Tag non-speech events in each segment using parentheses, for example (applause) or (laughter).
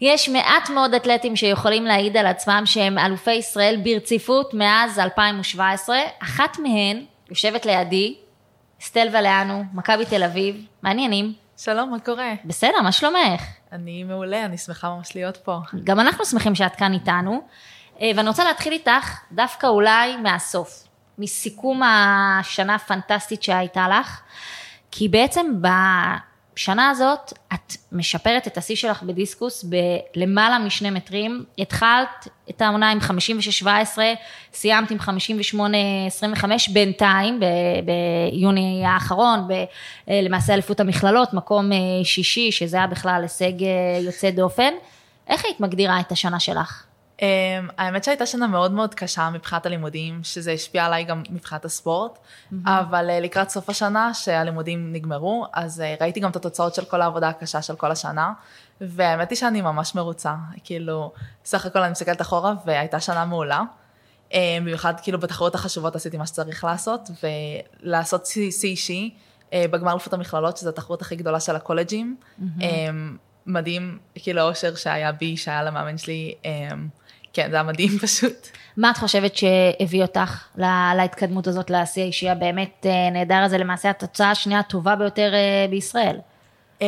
יש מעט מאוד אתלטים שיכולים להעיד על עצמם שהם אלופי ישראל ברציפות מאז 2017. אחת מהן יושבת לידי, אסתל ולאנו, מכבי תל אביב, מעניינים. שלום, מה קורה? בסדר, מה שלומך? אני מעולה, אני שמחה ממש להיות פה. גם אנחנו שמחים שאת כאן איתנו, אה, ואני רוצה להתחיל איתך דווקא אולי מהסוף, מסיכום השנה הפנטסטית שהייתה לך, כי בעצם בשנה הזאת את משפרת את השיא שלך בדיסקוס בלמעלה משני מטרים, התחלת את העונה עם 56-17, סיימת עם 58-25 בינתיים, ב- ביוני האחרון, ב- למעשה אליפות המכללות, מקום אה, שישי, שזה היה בכלל הישג אה, יוצא דופן. איך היית מגדירה את השנה שלך? Um, האמת שהייתה שנה מאוד מאוד קשה מבחינת הלימודים, שזה השפיע עליי גם מבחינת הספורט. אבל uh, לקראת סוף השנה, שהלימודים נגמרו, אז uh, ראיתי גם את התוצאות של כל העבודה הקשה של כל השנה, והאמת היא שאני ממש מרוצה, כאילו, סך הכל אני מסתכלת אחורה, והייתה שנה מעולה. Um, במיוחד כאילו בתחרויות החשובות עשיתי מה שצריך לעשות, ולעשות שיא אישי uh, בגמר אלפות המכללות, שזו התחרות הכי גדולה של הקולג'ים. Mm-hmm. Um, מדהים, כאילו האושר שהיה בי, שהיה למאמן שלי, כן, זה היה מדהים (laughs) פשוט. מה את חושבת שהביא אותך להתקדמות הזאת לשיא האישי הבאמת אה, נהדר הזה, למעשה התוצאה השנייה הטובה ביותר אה, בישראל? Um,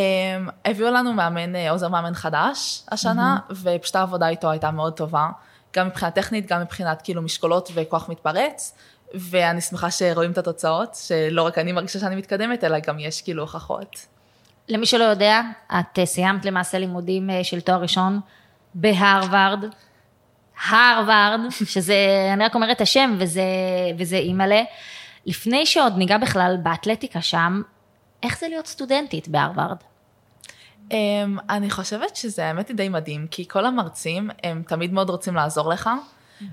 הביאו לנו מאמן, אה, עוזר מאמן חדש השנה, mm-hmm. ופשוט העבודה איתו הייתה מאוד טובה, גם מבחינה טכנית, גם מבחינת כאילו משקולות וכוח מתפרץ, ואני שמחה שרואים את התוצאות, שלא רק אני מרגישה שאני מתקדמת, אלא גם יש כאילו הוכחות. למי שלא יודע, את סיימת למעשה לימודים של תואר ראשון בהרווארד. הרווארד, שזה, אני רק אומרת את השם וזה, וזה אימא'לה. לפני שעוד ניגע בכלל באתלטיקה שם, איך זה להיות סטודנטית בהרווארד? אמ, אני חושבת שזה האמת היא די מדהים, כי כל המרצים, הם תמיד מאוד רוצים לעזור לך, אהמ.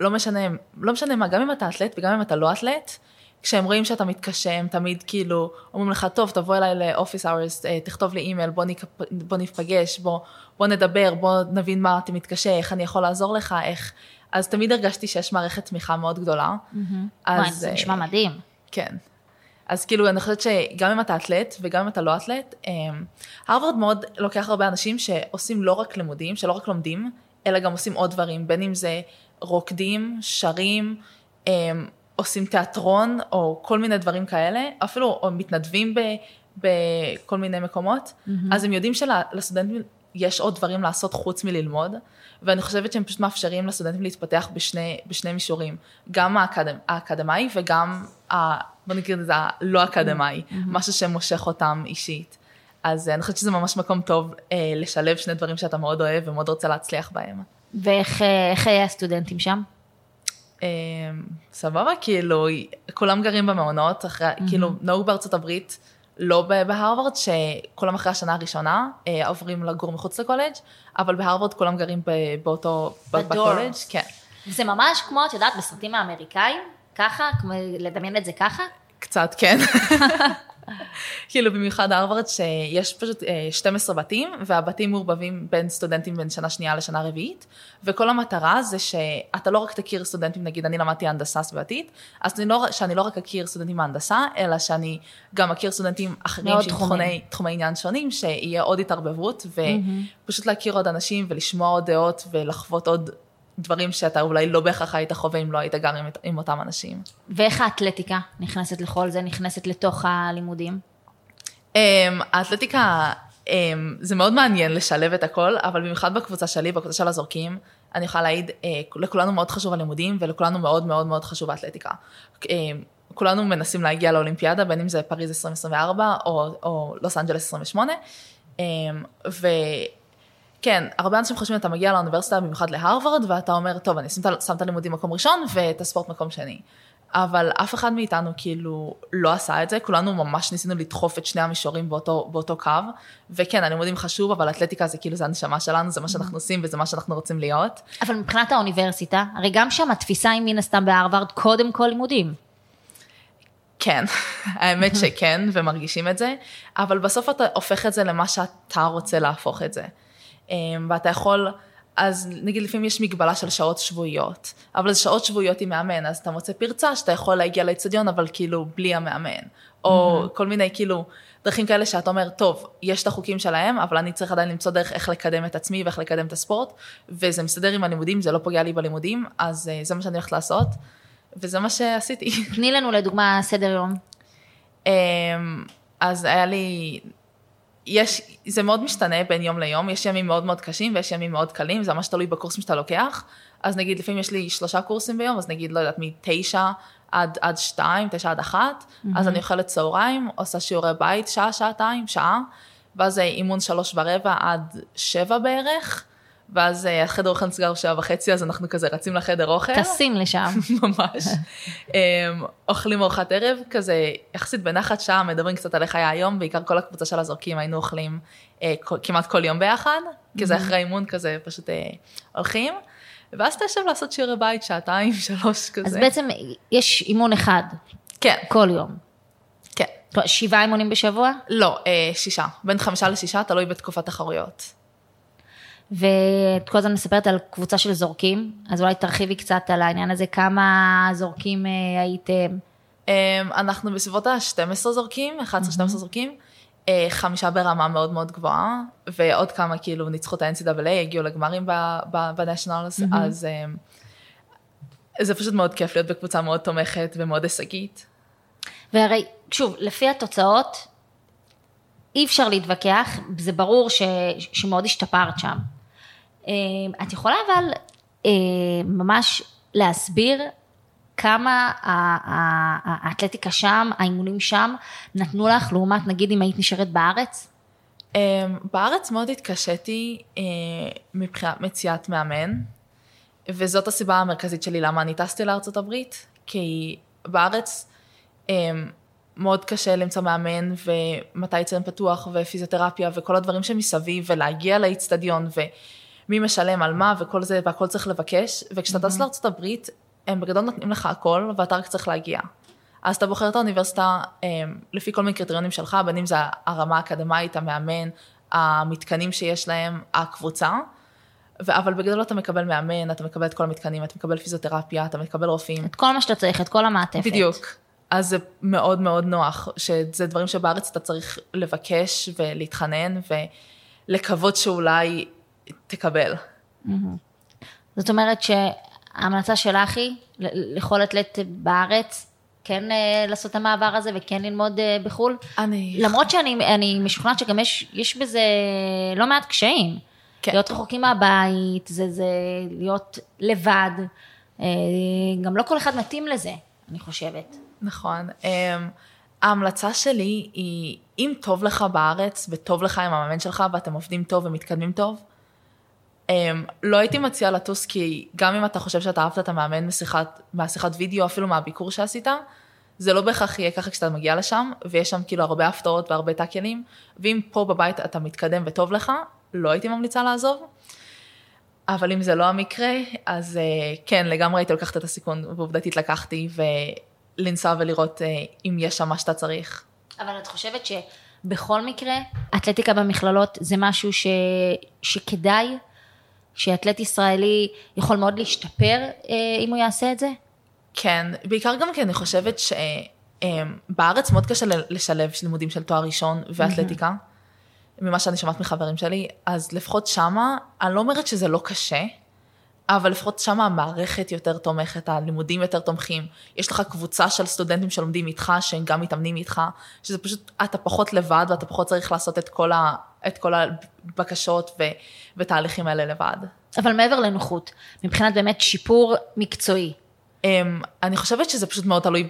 ולא משנה, לא משנה מה, גם אם אתה אתלט וגם אם אתה לא אתלט, כשהם רואים שאתה מתקשה, הם תמיד כאילו אומרים לך, טוב, תבוא אליי ל office hours, תכתוב לי אימייל, בוא, נפ... בוא נפגש, בוא, בוא נדבר, בוא נבין מה אתה מתקשה, איך אני יכול לעזור לך, איך... אז תמיד הרגשתי שיש מערכת תמיכה מאוד גדולה. Mm-hmm. אז... זה נשמע מדהים. כן. אז כאילו, אני חושבת שגם אם אתה אתלט וגם אם אתה לא אתלט, הרווארד מאוד לוקח הרבה אנשים שעושים לא רק לימודים, שלא רק לומדים, אלא גם עושים עוד דברים, בין אם זה רוקדים, שרים, עושים תיאטרון או כל מיני דברים כאלה, אפילו או מתנדבים ב, בכל מיני מקומות, mm-hmm. אז הם יודעים שלסטודנטים יש עוד דברים לעשות חוץ מללמוד, ואני חושבת שהם פשוט מאפשרים לסטודנטים להתפתח בשני, בשני מישורים, גם האקדמ, האקדמאי וגם, ה, בוא נקרא לזה הלא אקדמאי, mm-hmm. משהו שמושך אותם אישית. אז אני חושבת שזה ממש מקום טוב אה, לשלב שני דברים שאתה מאוד אוהב ומאוד רוצה להצליח בהם. ואיך אה, הסטודנטים שם? אמ, סבבה, כאילו, כולם גרים במעונות, אחרי, mm-hmm. כאילו, נהוג בארצות הברית, לא בהרווארד, שכולם אחרי השנה הראשונה אה, עוברים לגור מחוץ לקולג', אבל בהרווארד כולם גרים באותו, בקולג', כן. זה ממש כמו, את יודעת, בסרטים האמריקאים, ככה, כמו לדמיין את זה ככה? קצת, כן. (laughs) כאילו במיוחד הרווארד שיש פשוט 12 אה, בתים והבתים מעורבבים בין סטודנטים בין שנה שנייה לשנה רביעית וכל המטרה זה שאתה לא רק תכיר סטודנטים נגיד אני למדתי הנדסה סביבתית אז אני לא, שאני לא רק אכיר סטודנטים מהנדסה אלא שאני גם אכיר סטודנטים אחרים שהם תחומי, תחומי עניין שונים שיהיה עוד התערבבות ופשוט להכיר עוד אנשים ולשמוע עוד דעות ולחוות עוד דברים שאתה אולי לא בהכרח היית חווה אם לא היית גר עם, עם אותם אנשים. ואיך האתלטיקה נכנסת לכל זה, נכנסת לתוך הלימודים? Um, האתלטיקה, um, זה מאוד מעניין לשלב את הכל, אבל במיוחד בקבוצה שלי, בקבוצה של הזורקים, אני יכולה להעיד, uh, לכולנו מאוד חשוב הלימודים, ולכולנו מאוד מאוד מאוד חשוב האתלטיקה. Uh, כולנו מנסים להגיע לאולימפיאדה, בין אם זה פריז 2024 או, או לוס אנג'לס 28, um, ו... כן, הרבה אנשים חושבים אתה מגיע לאוניברסיטה, במיוחד להרווארד, ואתה אומר, טוב, אני שם את הלימודים מקום ראשון ואת הספורט מקום שני. אבל אף אחד מאיתנו כאילו לא עשה את זה, כולנו ממש ניסינו לדחוף את שני המישורים באותו, באותו קו, וכן, הלימודים חשוב, אבל אתלטיקה זה כאילו, זה הנשמה שלנו, זה מה שאנחנו עושים וזה מה שאנחנו רוצים להיות. אבל מבחינת האוניברסיטה, הרי גם שם התפיסה היא מן הסתם בהרווארד, קודם כל לימודים. כן, (laughs) האמת (laughs) שכן, ומרגישים את זה, אבל בסוף אתה הופך את זה למה שאתה רוצה להפוך את זה. אמ, ואתה יכול, אז נגיד לפעמים יש מגבלה של שעות שבועיות, אבל זה שעות שבועיות עם מאמן, אז אתה מוצא פרצה שאתה יכול להגיע לאצטדיון, אבל כאילו בלי המאמן. או כל מיני כאילו דרכים כאלה שאתה אומר, טוב, יש את החוקים שלהם, אבל אני צריך עדיין למצוא דרך איך לקדם את עצמי ואיך לקדם את הספורט, וזה מסתדר עם הלימודים, זה לא פוגע לי בלימודים, אז אה, זה מה שאני הולכת לעשות, וזה מה שעשיתי. תני לנו לדוגמה סדר יום. אמ, אז היה לי, יש, זה מאוד משתנה בין יום ליום, יש ימים מאוד מאוד קשים ויש ימים מאוד קלים, זה ממש תלוי בקורסים שאתה לוקח. אז נגיד לפעמים יש לי שלושה קורסים ביום, אז נגיד, לא יודעת, מתשע עד, עד שתיים, תשע עד אחת, mm-hmm. אז אני אוכלת צהריים, עושה שיעורי בית שעה, שעתיים, שעה, ואז אימון שלוש ורבע עד שבע בערך, ואז אה, החדר אוכל נסגר שעה וחצי, אז אנחנו כזה רצים לחדר אוכל. טסים לשם. (laughs) ממש. אמ, אוכלים ארוחת ערב, כזה יחסית בנחת שעה, מדברים קצת על איך היה היום, בעיקר כל הקבוצה של הזורקים היינו אוכלים אה, כמעט כל יום ביחד, כי זה אחרי אימון כזה פשוט אה, הולכים. ואז אתה יושב לעשות שיעורי בית, שעתיים, (laughs) שלוש כזה. אז בעצם יש אימון אחד. כן. כל יום. כן. שבעה אימונים בשבוע? לא, שישה. בין חמישה לשישה, תלוי בתקופת תחרויות. ואת כל הזמן מספרת על קבוצה של זורקים, אז אולי תרחיבי קצת על העניין הזה, כמה זורקים אה, הייתם? אמ, אנחנו בסביבות ה-12 זורקים, 11-12 זורקים, אה, חמישה ברמה מאוד מאוד גבוהה, ועוד כמה כאילו ניצחו את ה-NCAA, הגיעו לגמרים בנשיונלס, אז אמ, זה פשוט מאוד כיף להיות בקבוצה מאוד תומכת ומאוד הישגית. והרי, שוב, לפי התוצאות, אי אפשר להתווכח, זה ברור ש, שמאוד השתפרת שם. אה, את יכולה אבל אה, ממש להסביר כמה האתלטיקה שם, האימונים שם, נתנו לך לעומת נגיד אם היית נשארת בארץ? אה, בארץ מאוד התקשיתי מבחינת מציאת מאמן, וזאת הסיבה המרכזית שלי למה אני טסתי לארצות הברית, כי בארץ מאוד קשה למצוא מאמן ומתי אצלם פתוח ופיזיותרפיה וכל הדברים שמסביב ולהגיע לאיצטדיון ו... מי משלם על מה וכל זה, והכל צריך לבקש, וכשאתה טס mm-hmm. לארצות הברית, הם בגדול נותנים לך הכל, ואתה רק צריך להגיע. אז אתה בוחר את האוניברסיטה אמ, לפי כל מיני קריטריונים שלך, בין אם זה הרמה האקדמית, המאמן, המתקנים שיש להם, הקבוצה, ו- אבל בגדול אתה מקבל מאמן, אתה מקבל את כל המתקנים, אתה מקבל פיזיותרפיה, אתה מקבל רופאים. את כל מה שאתה צריך, את כל המעטפת. בדיוק. אז זה מאוד מאוד נוח, שזה דברים שבארץ אתה צריך לבקש ולהתחנן ולקוות שאולי תקבל. זאת אומרת שההמלצה שלך היא לכל אתלט בארץ, כן אה, לעשות את המעבר הזה וכן ללמוד אה, בחו"ל? אני... למרות שאני משוכנעת שגם יש, יש בזה לא מעט קשיים. כן. להיות רחוקים מהבית, זה, זה להיות לבד. אה, גם לא כל אחד מתאים לזה, אני חושבת. נכון. ההמלצה שלי היא, אם טוב לך בארץ וטוב לך עם המאמן שלך ואתם עובדים טוב ומתקדמים טוב, לא הייתי מציעה לטוס כי גם אם אתה חושב שאתה אהבת את המאמן משיחת, מהשיחת וידאו, אפילו מהביקור שעשית, זה לא בהכרח יהיה ככה כשאתה מגיע לשם, ויש שם כאילו הרבה הפתעות והרבה טאקלים, ואם פה בבית אתה מתקדם וטוב לך, לא הייתי ממליצה לעזוב. אבל אם זה לא המקרה, אז uh, כן, לגמרי הייתי לוקחת את הסיכון, ועובדתית לקחתי, ולנסוע ולראות uh, אם יש שם מה שאתה צריך. אבל את חושבת שבכל מקרה, אתלטיקה במכללות זה משהו ש... שכדאי שאתלט ישראלי יכול מאוד להשתפר אה, אם הוא יעשה את זה? כן, בעיקר גם כי אני חושבת שבארץ אה, מאוד קשה לשלב לימודים של תואר ראשון ואתלטיקה. ממה שאני שומעת מחברים שלי, אז לפחות שמה, אני לא אומרת שזה לא קשה, אבל לפחות שמה המערכת יותר תומכת, הלימודים יותר תומכים, יש לך קבוצה של סטודנטים שלומדים איתך, שהם גם מתאמנים איתך, שזה פשוט, אתה פחות לבד ואתה פחות צריך לעשות את כל, ה, את כל הבקשות ו, ותהליכים האלה לבד. אבל מעבר לנוחות, מבחינת באמת שיפור מקצועי. Um, אני חושבת שזה פשוט מאוד תלוי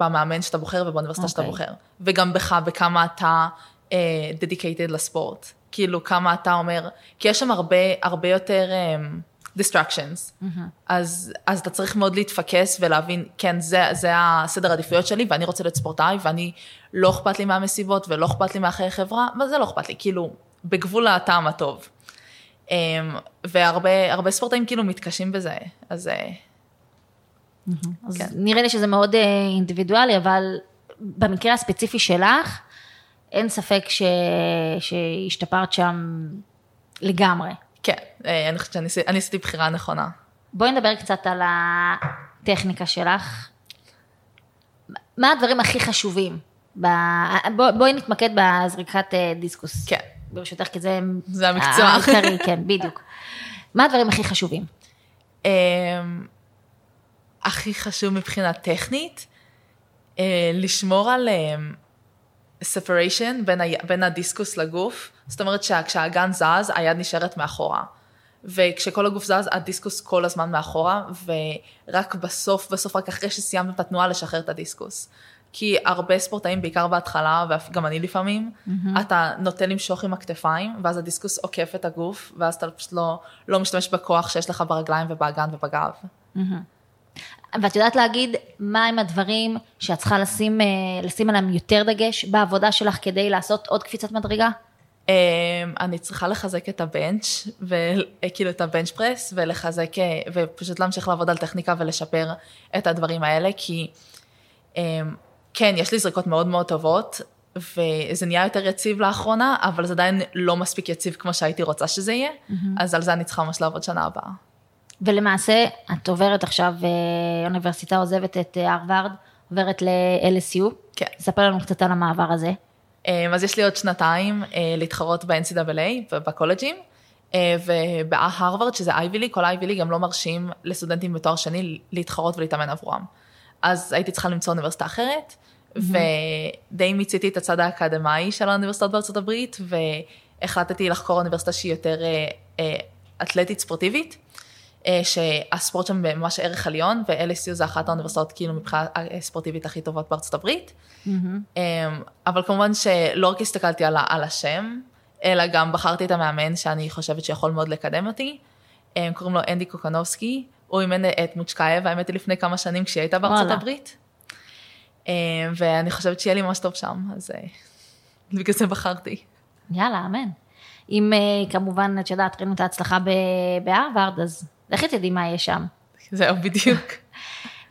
במאמן שאתה בוחר ובאוניברסיטה okay. שאתה אוקיי. בוחר, וגם בך, בכמה אתה uh, dedicated לספורט. כאילו כמה אתה אומר, כי יש שם הרבה, הרבה יותר... Um, distractions. Mm-hmm. אז, אז אתה צריך מאוד להתפקס ולהבין, כן, זה, זה הסדר העדיפויות שלי, ואני רוצה להיות ספורטאי, ואני, לא אכפת לי מהמסיבות, ולא אכפת לי מהחיי חברה, וזה לא אכפת לי, כאילו, בגבול הטעם הטוב. Um, והרבה ספורטאים כאילו מתקשים בזה, אז... Mm-hmm. אז כן. נראה לי שזה מאוד uh, אינדיבידואלי, אבל במקרה הספציפי שלך, אין ספק ש... שהשתפרת שם לגמרי. כן, אה, אני חושבת שאני עשי- אני עשיתי בחירה נכונה. בואי נדבר קצת על הטכניקה שלך. מה הדברים הכי חשובים? ב... בוא, בואי נתמקד בזריקת אה, דיסקוס. כן. ברשותך, כי זה... זה המקצוע. העיקרי, כן, בדיוק. מה הדברים הכי חשובים? הכי חשוב מבחינה טכנית, אה, לשמור על separation בין, ה... בין הדיסקוס לגוף, זאת אומרת שכשהאגן זז, היד נשארת מאחורה. וכשכל הגוף זז, הדיסקוס כל הזמן מאחורה, ורק בסוף, בסוף, רק אחרי שסיימתם את התנועה, לשחרר את הדיסקוס. כי הרבה ספורטאים, בעיקר בהתחלה, וגם אני לפעמים, mm-hmm. אתה נוטה למשוך עם הכתפיים, ואז הדיסקוס עוקף את הגוף, ואז אתה פשוט לא, לא משתמש בכוח שיש לך ברגליים ובאגן ובגב. ואת יודעת להגיד מה הם הדברים שאת צריכה לשים, אה, לשים עליהם יותר דגש בעבודה שלך כדי לעשות עוד קפיצת מדרגה? אמ, אני צריכה לחזק את הבנץ', וכאילו את הבנץ' פרס, ולחזק, אה, ופשוט להמשיך לעבוד על טכניקה ולשפר את הדברים האלה, כי כן, יש לי זריקות מאוד מאוד טובות, וזה נהיה יותר יציב לאחרונה, אבל זה עדיין לא מספיק יציב כמו שהייתי רוצה שזה יהיה, אז על זה אני צריכה ממש לעבוד שנה הבאה. ולמעשה, את עוברת עכשיו, אה, אוניברסיטה עוזבת את אה, הרווארד, עוברת ל-LSU. כן. ספר לנו קצת על המעבר הזה. אמ, אז יש לי עוד שנתיים אה, להתחרות ב-NCAA בקולג'ים, ובהרווארד, שזה אייבי ליג, כל אייבי ליג גם לא מרשים לסטודנטים בתואר שני להתחרות ולהתאמן עבורם. אז הייתי צריכה למצוא אוניברסיטה אחרת, ודי מיציתי את הצד האקדמאי של האוניברסיטאות בארצות הברית, והחלטתי לחקור אוניברסיטה שהיא יותר אתלטית ספורטיבית. אה, שהספורט שם ממש ערך עליון, ו-LSU זה אחת האוניברסיטאות כאילו מבחינה ספורטיבית הכי טובות בארצות הברית. אמ, אבל כמובן שלא רק הסתכלתי על, על השם, אלא גם בחרתי את המאמן שאני חושבת שיכול מאוד לקדם אותי. אמ, קוראים לו אנדי קוקנובסקי, הוא אימן את מוצ'קייב, האמת היא לפני כמה שנים כשהיא הייתה בארצות וואלה. הברית. אמ, ואני חושבת שיהיה לי ממש טוב שם, אז אה, (laughs) בגלל זה בחרתי. יאללה, אמן. אם אה, כמובן, את יודעת, ראינו את ההצלחה בהרווארד, אז לכי תדעי מה יהיה שם. זהו, בדיוק.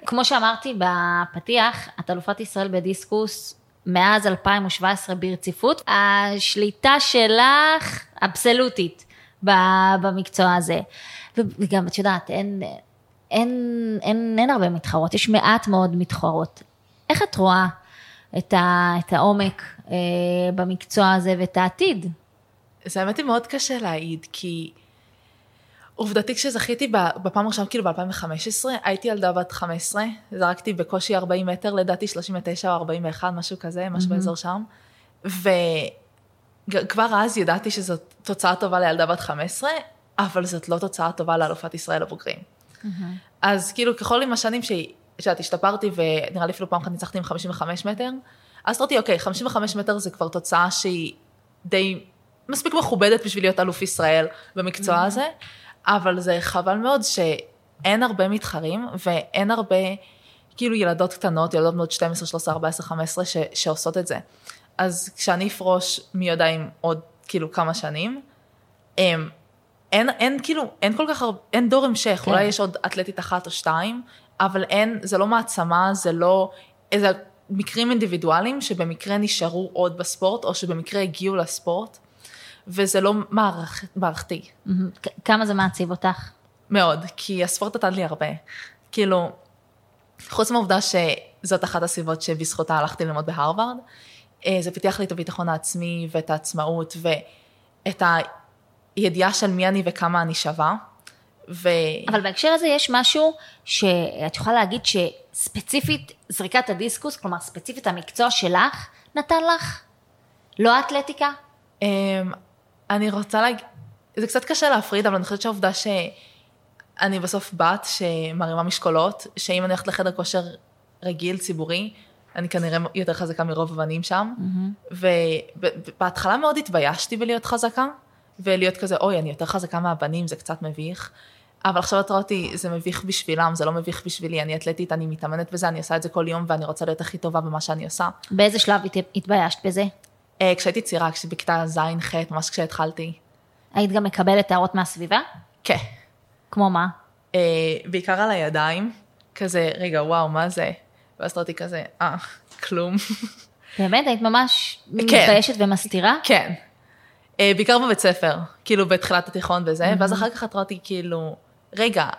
כמו שאמרתי בפתיח, את אלופת ישראל בדיסקוס מאז 2017 ברציפות. השליטה שלך אבסולוטית במקצוע הזה. וגם, את יודעת, אין, אין, אין, אין הרבה מתחרות, יש מעט מאוד מתחרות. איך את רואה את, ה, את העומק אה, במקצוע הזה ואת העתיד? זה האמת היא מאוד קשה להעיד, כי עובדתית כשזכיתי בפעם הראשונה, כאילו ב-2015, הייתי ילדה בת 15, זרקתי בקושי 40 מטר, לדעתי 39 או 41, משהו כזה, משהו באזור שם, וכבר אז ידעתי שזאת תוצאה טובה לילדה בת 15, אבל זאת לא תוצאה טובה לאלופת ישראל הבוגרים. אז כאילו ככל עם השנים ש- שאת השתפרתי, ונראה לי אפילו פעם אחת ניצחתי עם 55 מטר, אז אמרתי, אוקיי, 55 מטר זה כבר תוצאה שהיא די מספיק מכובדת בשביל להיות אלוף ישראל במקצוע הזה, אבל זה חבל מאוד שאין הרבה מתחרים, ואין הרבה, כאילו ילדות קטנות, ילדות בנות 12, 13, 14, 15, ש, שעושות את זה. אז כשאני אפרוש מי יודע אם עוד כאילו כמה שנים, הם, אין, אין כאילו, אין כל כך הרבה, אין דור המשך, כן. אולי יש עוד אתלטית אחת או שתיים, אבל אין, זה לא מעצמה, זה לא איזה מקרים אינדיבידואליים שבמקרה נשארו עוד בספורט, או שבמקרה הגיעו לספורט, וזה לא מערכ, מערכתי. כ- כמה זה מעציב אותך? מאוד, כי הספורט נתן לי הרבה. כאילו, חוץ מהעובדה שזאת אחת הסיבות שבזכותה הלכתי ללמוד בהרווארד, אה, זה פיתח לי את הביטחון העצמי ואת העצמאות ואת הידיעה של מי אני וכמה אני שווה. ו... אבל בהקשר הזה יש משהו שאת יכולה להגיד שספציפית זריקת הדיסקוס, כלומר ספציפית המקצוע שלך, נתן לך? לא האתלטיקה? אני רוצה להגיד, זה קצת קשה להפריד, אבל אני חושבת שהעובדה שאני בסוף בת שמרימה משקולות, שאם אני הולכת לחדר כושר רגיל, ציבורי, אני כנראה יותר חזקה מרוב הבנים שם, ובהתחלה מאוד התביישתי בלהיות חזקה, ולהיות כזה, אוי, אני יותר חזקה מהבנים, זה קצת מביך. אבל עכשיו את רואה אותי, זה מביך בשבילם, זה לא מביך בשבילי, אני אתלטית, אני מתאמנת בזה, אני עושה את זה כל יום, ואני רוצה להיות הכי טובה במה שאני עושה. באיזה שלב הת- התביישת בזה? אה, כשהייתי צעירה, בכיתה ז'-ח', ממש כשהתחלתי, היית גם מקבלת הערות מהסביבה? כן. כמו מה? אה, בעיקר על הידיים, כזה, רגע, וואו, מה זה? ואז ראיתי כזה, אה, כלום. באמת? היית ממש מתביישת ומסתירה? כן. אה, בעיקר בבית ספר, כאילו בתחילת התיכון וזה, ואז אחר כך התרעתי כאילו, רגע,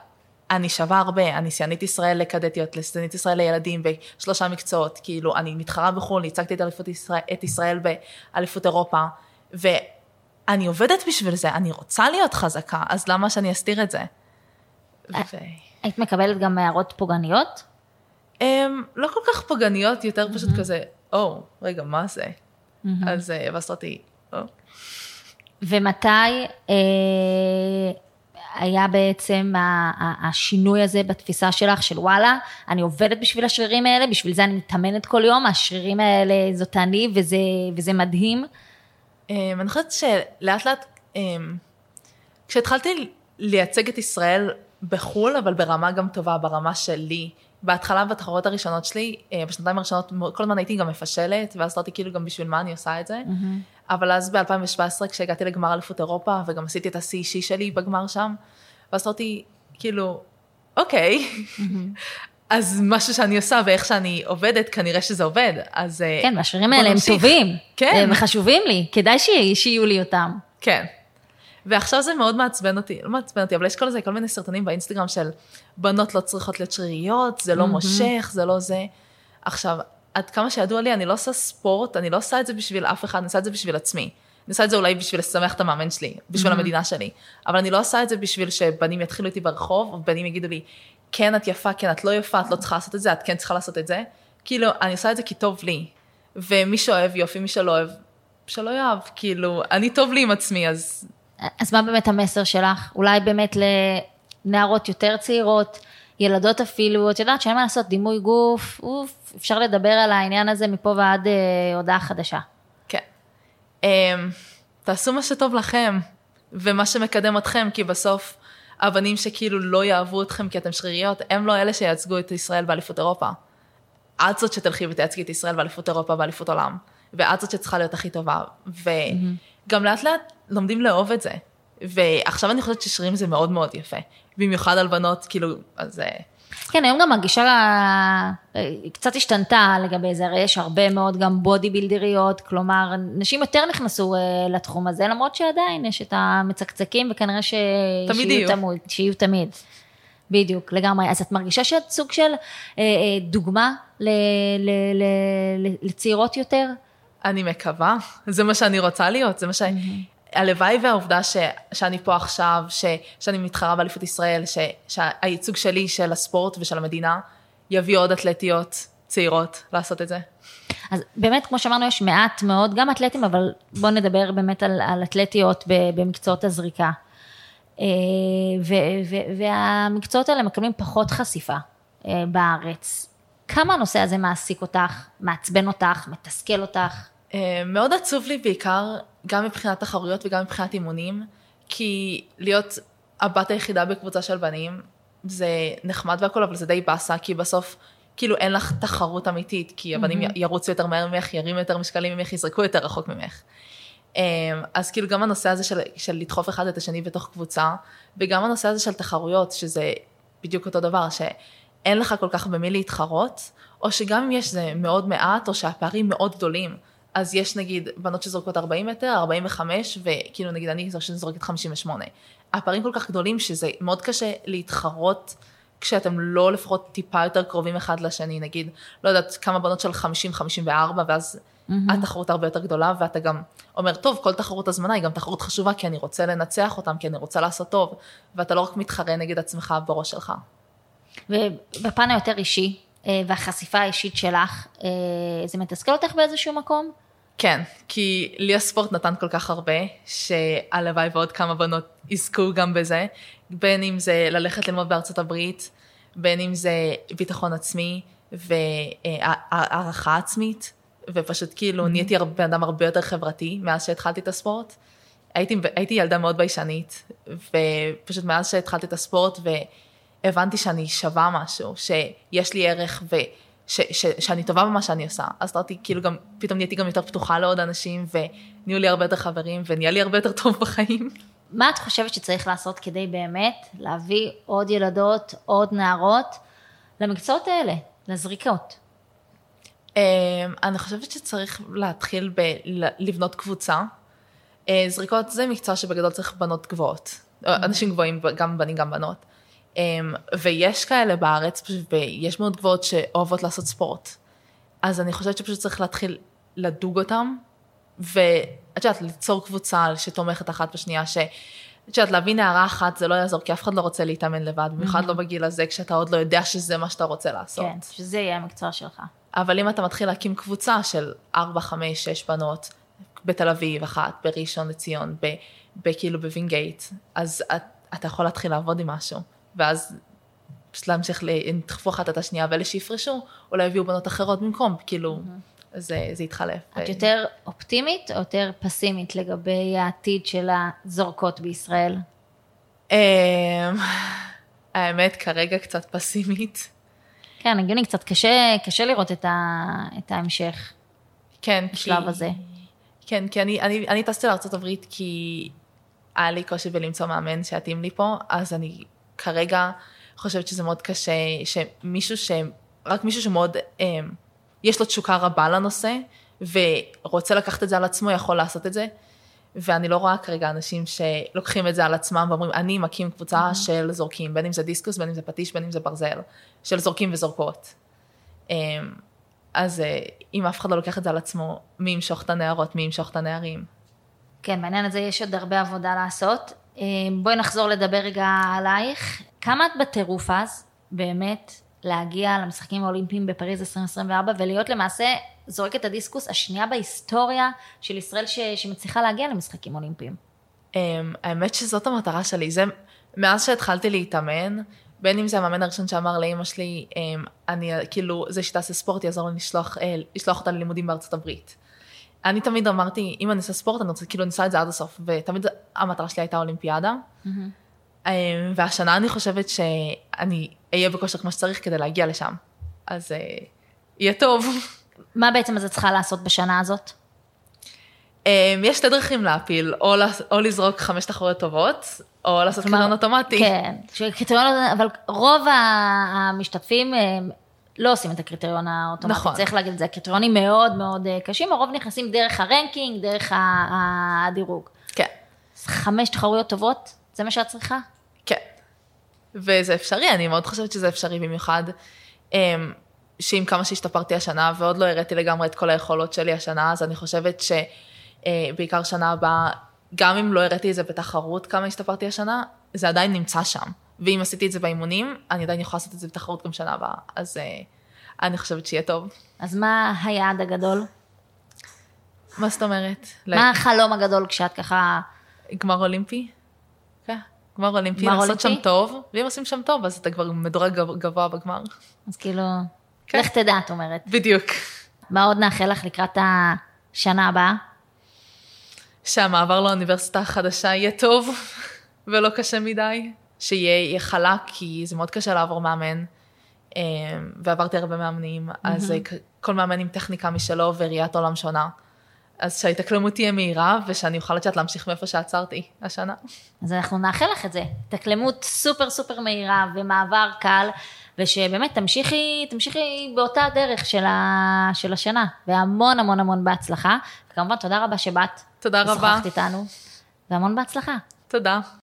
אני שווה הרבה, אני שיאנית ישראל לקדטיות, לשיאנית ישראל לילדים בשלושה מקצועות, כאילו, אני מתחרה בחו"ל, ייצגתי את, אליפות ישראל, את ישראל באליפות אירופה, ואני עובדת בשביל זה, אני רוצה להיות חזקה, אז למה שאני אסתיר את זה? ו... היית מקבלת גם הערות פוגעניות? Um, לא כל כך פוגעניות, יותר פשוט כזה, או, oh, רגע, מה זה? אז uh, ואז אמרתי, או. ומתי אה, היה בעצם השינוי הזה בתפיסה שלך של וואלה, אני עובדת בשביל השרירים האלה, בשביל זה אני מתאמנת כל יום, השרירים האלה זאת אני וזה, וזה מדהים. אה, אני חושבת שלאט לאט, אה, כשהתחלתי לייצג את ישראל בחו"ל, אבל ברמה גם טובה, ברמה שלי, בהתחלה בתחרות הראשונות שלי, אה, בשנתיים הראשונות כל הזמן הייתי גם מפשלת, ואז אמרתי כאילו גם בשביל מה אני עושה את זה. Mm-hmm. אבל אז ב-2017 כשהגעתי לגמר אליפות אירופה, וגם עשיתי את השיא אישי שלי בגמר שם, ואז אמרתי, כאילו, אוקיי, mm-hmm. אז משהו שאני עושה ואיך שאני עובדת, כנראה שזה עובד, אז... אה, כן, והשירים האלה הם טובים. כן. הם חשובים לי, כדאי שיהיו לי אותם. כן. ועכשיו זה מאוד מעצבן אותי, לא מעצבן אותי, אבל יש כל זה, כל מיני סרטונים באינסטגרם של בנות לא צריכות להיות שריריות, זה לא מושך, זה לא זה. עכשיו, עד כמה שידוע לי, אני לא עושה ספורט, אני לא עושה את זה בשביל אף אחד, אני עושה את זה בשביל עצמי. אני עושה את זה אולי בשביל לשמח את המאמן שלי, בשביל המדינה שלי. אבל אני לא עושה את זה בשביל שבנים יתחילו איתי ברחוב, או בנים יגידו לי, כן, את יפה, כן, את לא יפה, את לא צריכה לעשות את זה, את כן צריכה לעשות את זה. כאילו, אני עושה את זה כי טוב לי. ומי שאוהב יופי, מי שלא אוהב, שלא יאהב. כאילו, אני טוב לי עם עצמי, אז אז מה באמת המסר שלך? אולי באמת לנערות יותר צעירות, ילדות אפילו, את יודעת שאין מה לעשות, דימוי גוף, אוף, אפשר לדבר על העניין הזה מפה ועד אה, הודעה חדשה. כן. Um, תעשו מה שטוב לכם, ומה שמקדם אתכם, כי בסוף הבנים שכאילו לא יאהבו אתכם כי אתם שריריות, הם לא אלה שייצגו את ישראל באליפות אירופה. את זאת שתלכי ותייצגי את ישראל באליפות אירופה באליפות עולם, ואת זאת שצריכה להיות הכי טובה. וגם לאט לאט לומדים לאהוב את זה. ועכשיו אני חושבת ששרירים זה מאוד מאוד יפה. במיוחד על בנות, כאילו, אז... אה, כן, היום גם הגישה אה, קצת השתנתה לגבי זה, הרי יש הרבה מאוד גם בודי בילדריות, כלומר, נשים יותר נכנסו אה, לתחום הזה, למרות שעדיין יש את המצקצקים, וכנראה ש... תמיד יהיו. תמוד, שיהיו תמיד. בדיוק, לגמרי. אז את מרגישה שאת סוג של אה, אה, דוגמה ל, ל, ל, ל, לצעירות יותר? אני מקווה, זה מה שאני רוצה להיות, זה מה ש... הלוואי והעובדה ש, שאני פה עכשיו, ש, שאני מתחרה באליפות ישראל, ש, שהייצוג שלי של הספורט ושל המדינה יביא עוד אתלטיות צעירות לעשות את זה. אז באמת, כמו שאמרנו, יש מעט מאוד, גם אתלטים, אבל בואו נדבר באמת על, על אתלטיות במקצועות הזריקה. אה, ו, ו, והמקצועות האלה מקבלים פחות חשיפה אה, בארץ. כמה הנושא הזה מעסיק אותך, מעצבן אותך, מתסכל אותך? אה, מאוד עצוב לי בעיקר, גם מבחינת תחרויות וגם מבחינת אימונים, כי להיות הבת היחידה בקבוצה של בנים, זה נחמד והכל, אבל זה די באסה, כי בסוף, כאילו אין לך תחרות אמיתית, כי הבנים mm-hmm. ירוצו יותר מהר ממך, ירימו יותר משקלים ממך, יזרקו יותר רחוק ממך. אה, אז כאילו גם הנושא הזה של, של לדחוף אחד את השני בתוך קבוצה, וגם הנושא הזה של תחרויות, שזה בדיוק אותו דבר, שאין לך כל כך במי להתחרות, או שגם אם יש זה מאוד מעט, או שהפערים מאוד גדולים. אז יש נגיד בנות שזורקות 40 מטר, 45, וכאילו נגיד אני זו שזורקת 58. הפערים כל כך גדולים שזה מאוד קשה להתחרות כשאתם לא לפחות טיפה יותר קרובים אחד לשני, נגיד, לא יודעת, כמה בנות של 50-54, ואז mm-hmm. התחרות הרבה יותר גדולה, ואתה גם אומר, טוב, כל תחרות הזמנה היא גם תחרות חשובה, כי אני רוצה לנצח אותם, כי אני רוצה לעשות טוב, ואתה לא רק מתחרה נגד עצמך בראש שלך. ובפן היותר אישי, והחשיפה האישית שלך, אה, זה מתסכל אותך באיזשהו מקום? כן, כי לי הספורט נתן כל כך הרבה, שהלוואי ועוד כמה בנות יזכו גם בזה, בין אם זה ללכת ללמוד בארצות הברית, בין אם זה ביטחון עצמי והערכה עצמית, ופשוט כאילו mm-hmm. נהייתי בן אדם הרבה יותר חברתי מאז שהתחלתי את הספורט. הייתי, הייתי ילדה מאוד ביישנית, ופשוט מאז שהתחלתי את הספורט והבנתי שאני שווה משהו, שיש לי ערך ו... ש, ש, שאני טובה במה שאני עושה. אז אמרתי, כאילו גם, פתאום נהייתי גם יותר פתוחה לעוד אנשים, ונהיו לי הרבה יותר חברים, ונהיה לי הרבה יותר טוב בחיים. מה את חושבת שצריך לעשות כדי באמת להביא עוד ילדות, עוד נערות, למקצועות האלה, לזריקות? אמ, אני חושבת שצריך להתחיל בלבנות קבוצה. אה, זריקות זה מקצוע שבגדול צריך בנות גבוהות. אה, אנשים גבוהים, גם בנים, גם בנות. אה, ויש כאלה בארץ, ויש מאוד גבוהות שאוהבות לעשות ספורט. אז אני חושבת שפשוט צריך להתחיל לדוג אותם, ואת יודעת, ליצור קבוצה שתומכת אחת בשנייה, ש... את יודעת, להביא נערה אחת זה לא יעזור, כי אף אחד לא רוצה להתאמן לבד, במיוחד לא בגיל הזה, כשאתה עוד לא יודע שזה מה שאתה רוצה לעשות. כן, שזה יהיה המקצוע שלך. אבל אם אתה מתחיל להקים קבוצה של 4, 5, 6 בנות, בתל אביב אחת, בראשון לציון, ב- ב- כאילו בווינגייט, אז את, אתה יכול להתחיל לעבוד עם משהו, ואז פשוט להמשיך, תדחפו אחת את השנייה, ואלה שיפרשו, אולי יביאו בנות אחרות במקום, כאילו, זה, זה יתחלף. את יותר אופטימית או יותר פסימית לגבי העתיד של הזורקות בישראל? אמ, (laughs) האמת, כרגע קצת פסימית. כן, הגיוני, קצת קשה, קשה לראות את, ה, את ההמשך כן, בשלב כי... הזה. כן, כי אני, אני, אני טסתי לארה"ב כי היה לי קושי בלמצוא מאמן שיתאים לי פה, אז אני כרגע חושבת שזה מאוד קשה, שמישהו ש... רק מישהו שמאוד, אה, יש לו תשוקה רבה לנושא, ורוצה לקחת את זה על עצמו, יכול לעשות את זה. ואני לא רואה כרגע אנשים שלוקחים את זה על עצמם ואומרים, אני מקים קבוצה של זורקים, בין אם זה דיסקוס, בין אם זה פטיש, בין אם זה ברזל, של זורקים וזורקות. אמ, אז אה, אם אף אחד לא לוקח את זה על עצמו, מי ימשוך את הנערות, מי ימשוך את הנערים. כן, בעניין הזה יש עוד הרבה עבודה לעשות. אה, בואי נחזור לדבר רגע עלייך. כמה את בטירוף אז, באמת, להגיע למשחקים האולימפיים בפריז 2024 ולהיות למעשה זורקת הדיסקוס השנייה בהיסטוריה של ישראל ש... שמצליחה להגיע למשחקים אולימפיים. אמ, האמת שזאת המטרה שלי, זה מאז שהתחלתי להתאמן, בין אם זה המאמן הראשון שאמר לאימא שלי, אמ, אני כאילו, זה שתעשה ספורט יעזור לי לשלוח, אה, לשלוח אותה ללימודים בארצות הברית. אני תמיד אמרתי, אם אני אעשה ספורט, אני רוצה, כאילו, אני עושה את זה עד הסוף, ותמיד המטרה שלי הייתה אולימפיאדה. אמ, והשנה אני חושבת שאני אהיה בכושר כמו שצריך כדי להגיע לשם. אז אה, יהיה טוב. מה בעצם את צריכה לעשות בשנה הזאת? אמ, יש שתי דרכים להפיל, או, או לזרוק חמש תחרויות טובות, או לעשות קריון אוטומטי. כן, שקריטריון, אבל רוב המשתתפים הם לא עושים את הקריטריון האוטומטי, נכון. צריך להגיד את זה, הקריטריונים מאוד מאוד אה, קשים, הרוב נכנסים דרך הרנקינג, דרך הדירוג. כן, חמש תחרויות טובות, זה מה שאת צריכה? כן. וזה אפשרי, אני מאוד חושבת שזה אפשרי במיוחד, אמ, שעם כמה שהשתפרתי השנה, ועוד לא הראיתי לגמרי את כל היכולות שלי השנה, אז אני חושבת שבעיקר שנה הבאה, גם אם לא הראיתי את זה בתחרות כמה השתפרתי השנה, זה עדיין נמצא שם. ואם עשיתי את זה באימונים, אני עדיין יכולה לעשות את זה בתחרות גם שנה הבאה. אז אה, אני חושבת שיהיה טוב. אז מה היעד הגדול? מה זאת אומרת? מה החלום הגדול כשאת ככה... גמר אולימפי? כן, גמר אולימפי, גמר לעשות? שם טוב, ואם עושים שם טוב, אז אתה כבר מדורג גב- גבוה בגמר. אז כאילו, כן. לך תדע, את אומרת. בדיוק. מה עוד נאחל לך לקראת השנה הבאה? שהמעבר לאוניברסיטה החדשה יהיה טוב ולא קשה מדי, שיהיה יהיה חלק, כי זה מאוד קשה לעבור מאמן, אה, ועברתי הרבה מאמנים, אז אה, כ- כל מאמן עם טכניקה משלו וראיית עולם שונה. אז שההתאקלמות תהיה מהירה, ושאני אוכל לדעת להמשיך מאיפה שעצרתי השנה. אז אנחנו נאחל לך את זה. התאקלמות סופר סופר מהירה ומעבר קל, ושבאמת תמשיכי, תמשיכי באותה דרך של, ה, של השנה, והמון המון המון בהצלחה. וכמובן, תודה רבה שבאת. תודה רבה. ושוחחת איתנו, והמון בהצלחה. תודה.